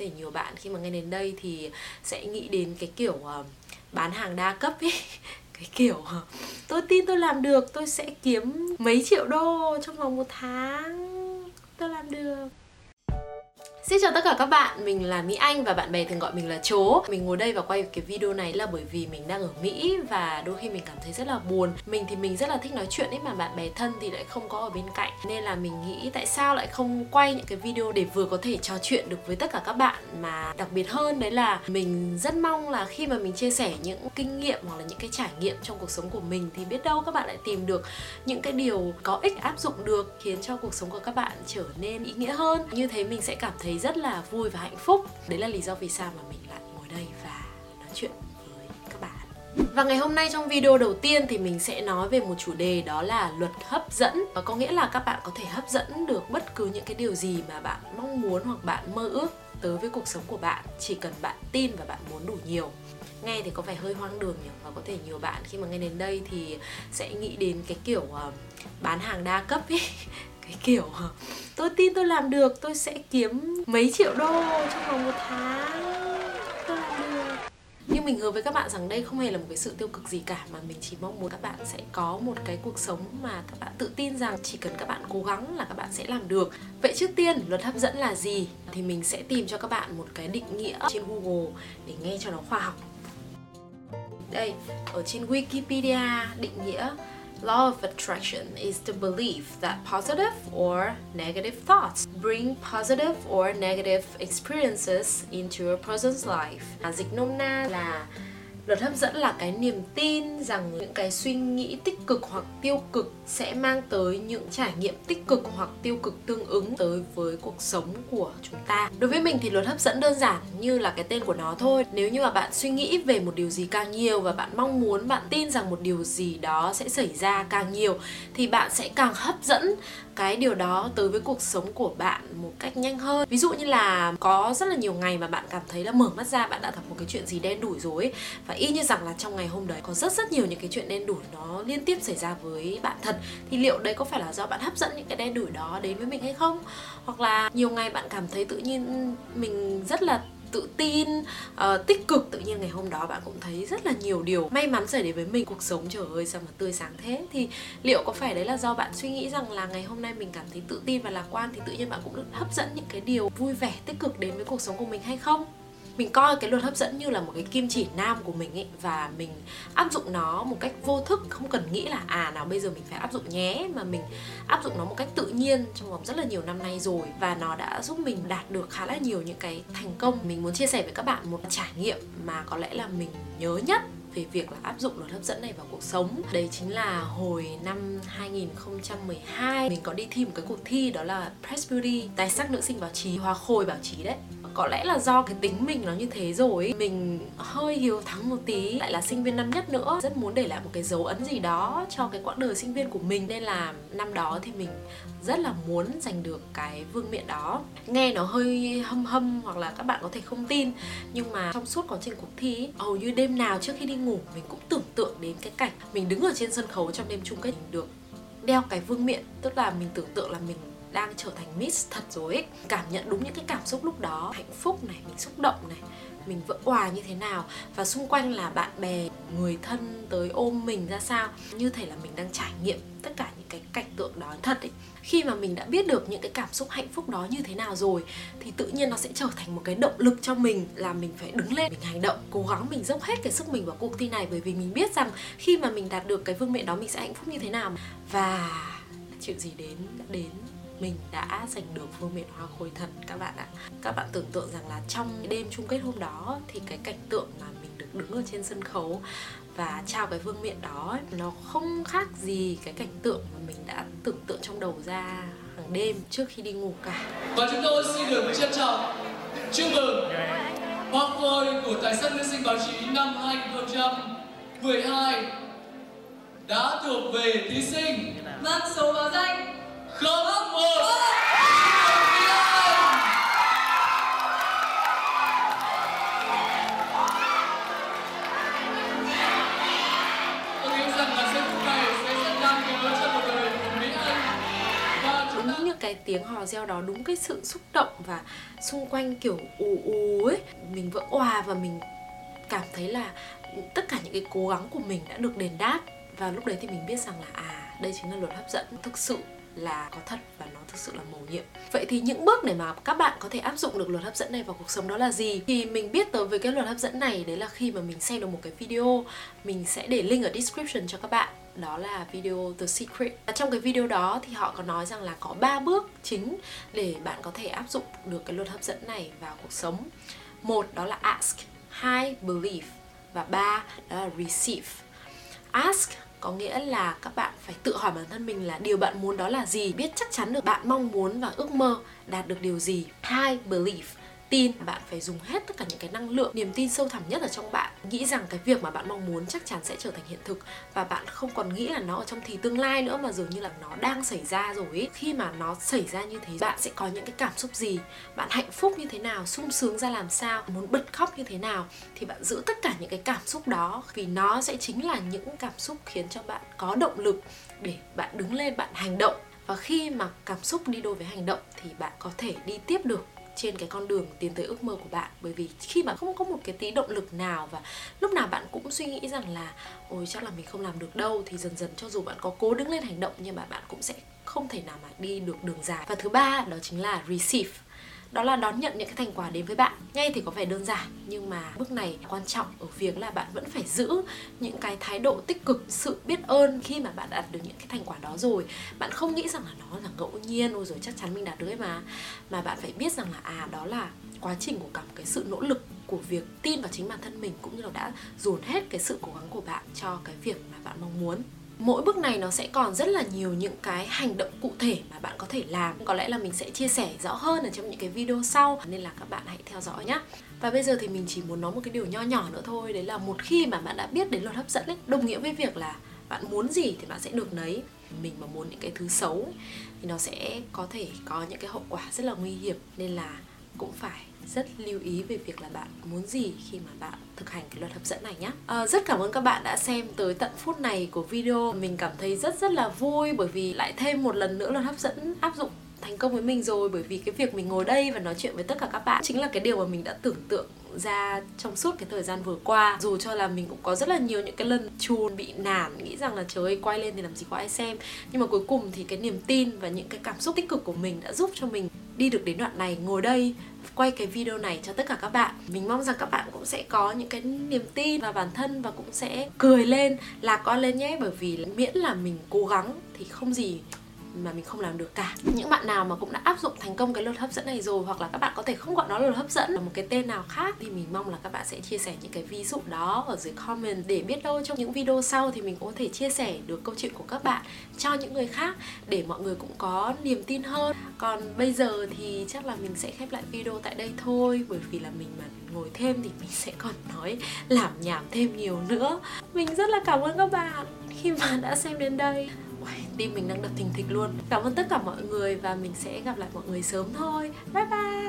thể nhiều bạn. Khi mà nghe đến đây thì sẽ nghĩ đến cái kiểu uh, bán hàng đa cấp ấy cái kiểu ờ, tôi tin tôi làm được tôi sẽ kiếm mấy triệu đô trong vòng một tháng tôi làm được. Xin chào tất cả các bạn, mình là Mỹ Anh và bạn bè thường gọi mình là Chố. Mình ngồi đây và quay cái video này là bởi vì mình đang ở Mỹ và đôi khi mình cảm thấy rất là buồn. Mình thì mình rất là thích nói chuyện ấy mà bạn bè thân thì lại không có ở bên cạnh. Nên là mình nghĩ tại sao lại không quay những cái video để vừa có thể trò chuyện được với tất cả các bạn Mà đặc biệt hơn đấy là mình rất mong là khi mà mình chia sẻ những kinh nghiệm hoặc là những cái trải nghiệm trong cuộc sống của mình Thì biết đâu các bạn lại tìm được những cái điều có ích áp dụng được Khiến cho cuộc sống của các bạn trở nên ý nghĩa hơn. Như thế mình sẽ cảm thấy rất là vui và hạnh phúc. Đấy là lý do vì sao mà mình lại ngồi đây và nói chuyện với các bạn. Và ngày hôm nay trong video đầu tiên thì mình sẽ nói về một chủ đề đó là luật hấp dẫn. Và có nghĩa là các bạn có thể hấp dẫn được bất cứ những cái điều gì mà bạn mong muốn hoặc bạn mơ ước tới với cuộc sống của bạn. Chỉ cần bạn tin và bạn muốn đủ nhiều. Nghe thì có vẻ hơi hoang đường nhỉ? Và có thể nhiều bạn khi mà nghe đến đây thì sẽ nghĩ đến cái kiểu uh, bán hàng đa cấp ấy cái kiểu ờ, tôi tin tôi làm được, tôi sẽ kiếm mấy triệu đô trong vòng một tháng. Tôi làm được. Nhưng mình hứa với các bạn rằng đây không hề là một cái sự tiêu cực gì cả, mà mình chỉ mong muốn các bạn sẽ có một cái cuộc sống mà các bạn tự tin rằng chỉ cần các bạn cố gắng là các bạn sẽ làm được. Vậy trước tiên, luật hấp dẫn là gì? Thì mình sẽ tìm cho các bạn một cái định nghĩa trên google để nghe cho nó khoa học. Đây, ở trên wikipedia, định nghĩa Law of attraction is the belief that positive or negative thoughts bring positive or negative experiences into a person's life. Dịch nôm na là Luật hấp dẫn là cái niềm tin rằng những cái suy nghĩ tích cực hoặc tiêu cực sẽ mang tới những trải nghiệm tích cực hoặc tiêu cực tương ứng tới với cuộc sống của chúng ta. Đối với mình thì luật hấp dẫn đơn giản như là cái tên của nó thôi. Nếu như mà bạn suy nghĩ về một điều gì càng nhiều và bạn mong muốn, bạn tin rằng một điều gì đó sẽ xảy ra càng nhiều thì bạn sẽ càng hấp dẫn cái điều đó tới với cuộc sống của bạn một cách nhanh hơn ví dụ như là có rất là nhiều ngày mà bạn cảm thấy là mở mắt ra bạn đã gặp một cái chuyện gì đen đủi rồi và y như rằng là trong ngày hôm đấy có rất rất nhiều những cái chuyện đen đủi nó liên tiếp xảy ra với bạn thật. Thì liệu đấy có phải là do bạn hấp dẫn những cái đen đủi đó đến với mình hay không? Hoặc là nhiều ngày bạn cảm thấy tự nhiên mình rất là tự tin uh, tích cực. Tự nhiên ngày hôm đó bạn cũng thấy rất là nhiều điều may mắn xảy đến với mình. Cuộc sống trời ơi sao mà tươi sáng thế? Thì liệu có phải đấy là do bạn suy nghĩ rằng là ngày hôm nay mình cảm thấy tự tin và lạc quan thì tự nhiên bạn cũng được hấp dẫn những cái điều vui vẻ tích cực đến với cuộc sống của mình hay không? Mình coi cái luật hấp dẫn như là một cái kim chỉ nam của mình ấy và mình áp dụng nó một cách vô thức không cần nghĩ là à nào bây giờ mình phải áp dụng nhé mà mình áp dụng nó một cách tự nhiên trong vòng rất là nhiều năm nay rồi. Và nó đã giúp mình đạt được khá là nhiều những cái thành công. Mình muốn chia sẻ với các bạn một trải nghiệm mà có lẽ là mình nhớ nhất về việc là áp dụng luật hấp dẫn này vào cuộc sống. Đấy chính là hồi năm 2012 Mình có đi thi một cái cuộc thi đó là Press Beauty Tài sắc nữ sinh báo chí, hoa khôi báo chí đấy có lẽ là do cái tính mình nó như thế rồi mình hơi hiếu thắng một tí, lại là sinh viên năm nhất nữa. Rất muốn để lại một cái dấu ấn gì đó cho cái quãng đời sinh viên của mình. Nên là năm đó thì mình rất là muốn giành được cái vương miện đó. Nghe nó hơi hâm hâm hoặc là các bạn có thể không tin, nhưng mà trong suốt quá trình cuộc thi hầu như đêm nào trước khi đi ngủ mình cũng tưởng tượng đến cái cảnh mình đứng ở trên sân khấu trong đêm chung kết được đeo cái vương miện. Tức là mình tưởng tượng là mình đang trở thành miss thật rồi ấy. Cảm nhận đúng những cái cảm xúc lúc đó, hạnh phúc này, mình xúc động này, mình vỡ hòa như thế nào. Và xung quanh là bạn bè, người thân tới ôm mình ra sao. Như thể là mình đang trải nghiệm tất cả những cái cảnh tượng đó thật ấy. Khi mà mình đã biết được những cái cảm xúc hạnh phúc đó như thế nào rồi, thì tự nhiên nó sẽ trở thành một cái động lực cho mình là mình phải đứng lên, mình hành động, cố gắng mình dốc hết cái sức mình vào cuộc thi này. Bởi vì mình biết rằng khi mà mình đạt được cái vương miện đó, mình sẽ hạnh phúc như thế nào. Và chuyện gì đến, đã đến mình đã giành được vương miện hoa khôi thật các bạn ạ. Các bạn tưởng tượng rằng là trong đêm chung kết hôm đó, thì cái cảnh tượng mà mình được đứng ở trên sân khấu và trao cái vương miện đó nó không khác gì cái cảnh tượng mà mình đã tưởng tượng trong đầu ra hàng đêm trước khi đi ngủ cả. Và chúng tôi xin được trân trọng chúc mừng hoa khôi của tài sắc nữ sinh báo chí năm 2012 đã thuộc về thí sinh mang số báo danh không một. Đúng như cái cái tiếng hò reo đó, đúng cái sự xúc động và xung quanh kiểu ù ù ấy, mình vỡ òa và mình cảm thấy là tất cả những cái cố gắng của mình đã được đền đáp. Và lúc đấy thì mình biết rằng là à đây chính là luật hấp dẫn, thực sự là có thật và nó thực sự là mầu nhiệm vậy thì những bước để mà các bạn có thể áp dụng được luật hấp dẫn này vào cuộc sống đó là gì thì mình biết tới với cái luật hấp dẫn này đấy là khi mà mình xem được một cái video mình sẽ để link ở description cho các bạn đó là video The Secret. Và trong cái video đó thì họ có nói rằng là có 3 bước chính để bạn có thể áp dụng được cái luật hấp dẫn này vào cuộc sống. Một đó là ask, hai believe và ba đó là receive. Ask có nghĩa là các bạn phải tự hỏi bản thân mình là điều bạn muốn đó là gì, biết chắc chắn được bạn mong muốn và ước mơ đạt được điều gì. Hai believe tin. Bạn phải dùng hết tất cả những cái năng lượng, niềm tin sâu thẳm nhất ở trong bạn. Nghĩ rằng cái việc mà bạn mong muốn chắc chắn sẽ trở thành hiện thực. Và bạn không còn nghĩ là nó ở trong thì tương lai nữa, mà dường như là nó đang xảy ra rồi ấy. khi mà nó xảy ra như thế, bạn sẽ có những cái cảm xúc gì? Bạn hạnh phúc như thế nào? Sung sướng ra làm sao? Muốn bật khóc như thế nào? Thì bạn giữ tất cả những cái cảm xúc đó, vì nó sẽ chính là những cảm xúc khiến cho bạn có động lực để bạn đứng lên, bạn hành động. Và khi mà cảm xúc đi đôi với hành động thì bạn có thể đi tiếp được trên cái con đường tiến tới ước mơ của bạn. Bởi vì khi mà không có một cái tí động lực nào và lúc nào bạn cũng suy nghĩ rằng là, ôi, chắc là mình không làm được đâu. Thì dần dần cho dù bạn có cố đứng lên hành động, nhưng mà bạn cũng sẽ không thể nào mà đi được đường dài. Và thứ ba đó chính là receive đó là đón nhận những cái thành quả đến với bạn. Ngay thì có vẻ đơn giản, nhưng mà bước này quan trọng ở việc là bạn vẫn phải giữ những cái thái độ tích cực, sự biết ơn khi mà bạn đạt được những cái thành quả đó rồi. Bạn không nghĩ rằng là nó là ngẫu nhiên, ôi rồi chắc chắn mình đạt được ấy mà. Mà bạn phải biết rằng là à đó là quá trình của cả một cái sự nỗ lực của việc tin vào chính bản thân mình, cũng như là đã dồn hết cái sự cố gắng của bạn cho cái việc mà bạn mong muốn mỗi bước này nó sẽ còn rất là nhiều những cái hành động cụ thể mà bạn có thể làm. Có lẽ là mình sẽ chia sẻ rõ hơn ở trong những cái video sau, nên là các bạn hãy theo dõi nhé và bây giờ thì mình chỉ muốn nói một cái điều nho nhỏ nữa thôi, đấy là một khi mà bạn đã biết đến luật hấp dẫn ấy, đồng nghĩa với việc là bạn muốn gì thì bạn sẽ được nấy. Mình mà muốn những cái thứ xấu thì nó sẽ có thể có những cái hậu quả rất là nguy hiểm. Nên là cũng phải rất lưu ý về việc là bạn muốn gì khi mà bạn thực hành cái luật hấp dẫn này nhé à, ờ, rất cảm ơn các bạn đã xem tới tận phút này của video. Mình cảm thấy rất rất là vui bởi vì lại thêm một lần nữa luật hấp dẫn áp dụng thành công với mình rồi. Bởi vì cái việc mình ngồi đây và nói chuyện với tất cả các bạn chính là cái điều mà mình đã tưởng tượng ra trong suốt cái thời gian vừa qua. Dù cho là mình cũng có rất là nhiều những cái lần chùn bị nản nghĩ rằng là trời ơi quay lên thì làm gì có ai xem. Nhưng mà cuối cùng thì cái niềm tin và những cái cảm xúc tích cực của mình đã giúp cho mình đi được đến đoạn này, ngồi đây, quay cái video này cho tất cả các bạn. Mình mong rằng các bạn cũng sẽ có những cái niềm tin vào bản thân và cũng sẽ cười lên, lạc quan lên nhé. Bởi vì miễn là mình cố gắng thì không gì mà mình không làm được cả. Những bạn nào mà cũng đã áp dụng thành công cái luật hấp dẫn này rồi hoặc là các bạn có thể không gọi nó là luật hấp dẫn, là một cái tên nào khác thì mình mong là các bạn sẽ chia sẻ những cái ví dụ đó ở dưới comment. Để biết đâu trong những video sau thì mình có thể chia sẻ được câu chuyện của các bạn cho những người khác để mọi người cũng có niềm tin hơn. Còn bây giờ thì chắc là mình sẽ khép lại video tại đây thôi, bởi vì là mình mà ngồi thêm thì mình sẽ còn nói, làm nhảm thêm nhiều nữa. Mình rất là cảm ơn các bạn khi mà đã xem đến đây tim mình đang đập thình thịch luôn. Cảm ơn tất cả mọi người và mình sẽ gặp lại mọi người sớm thôi. Bye bye!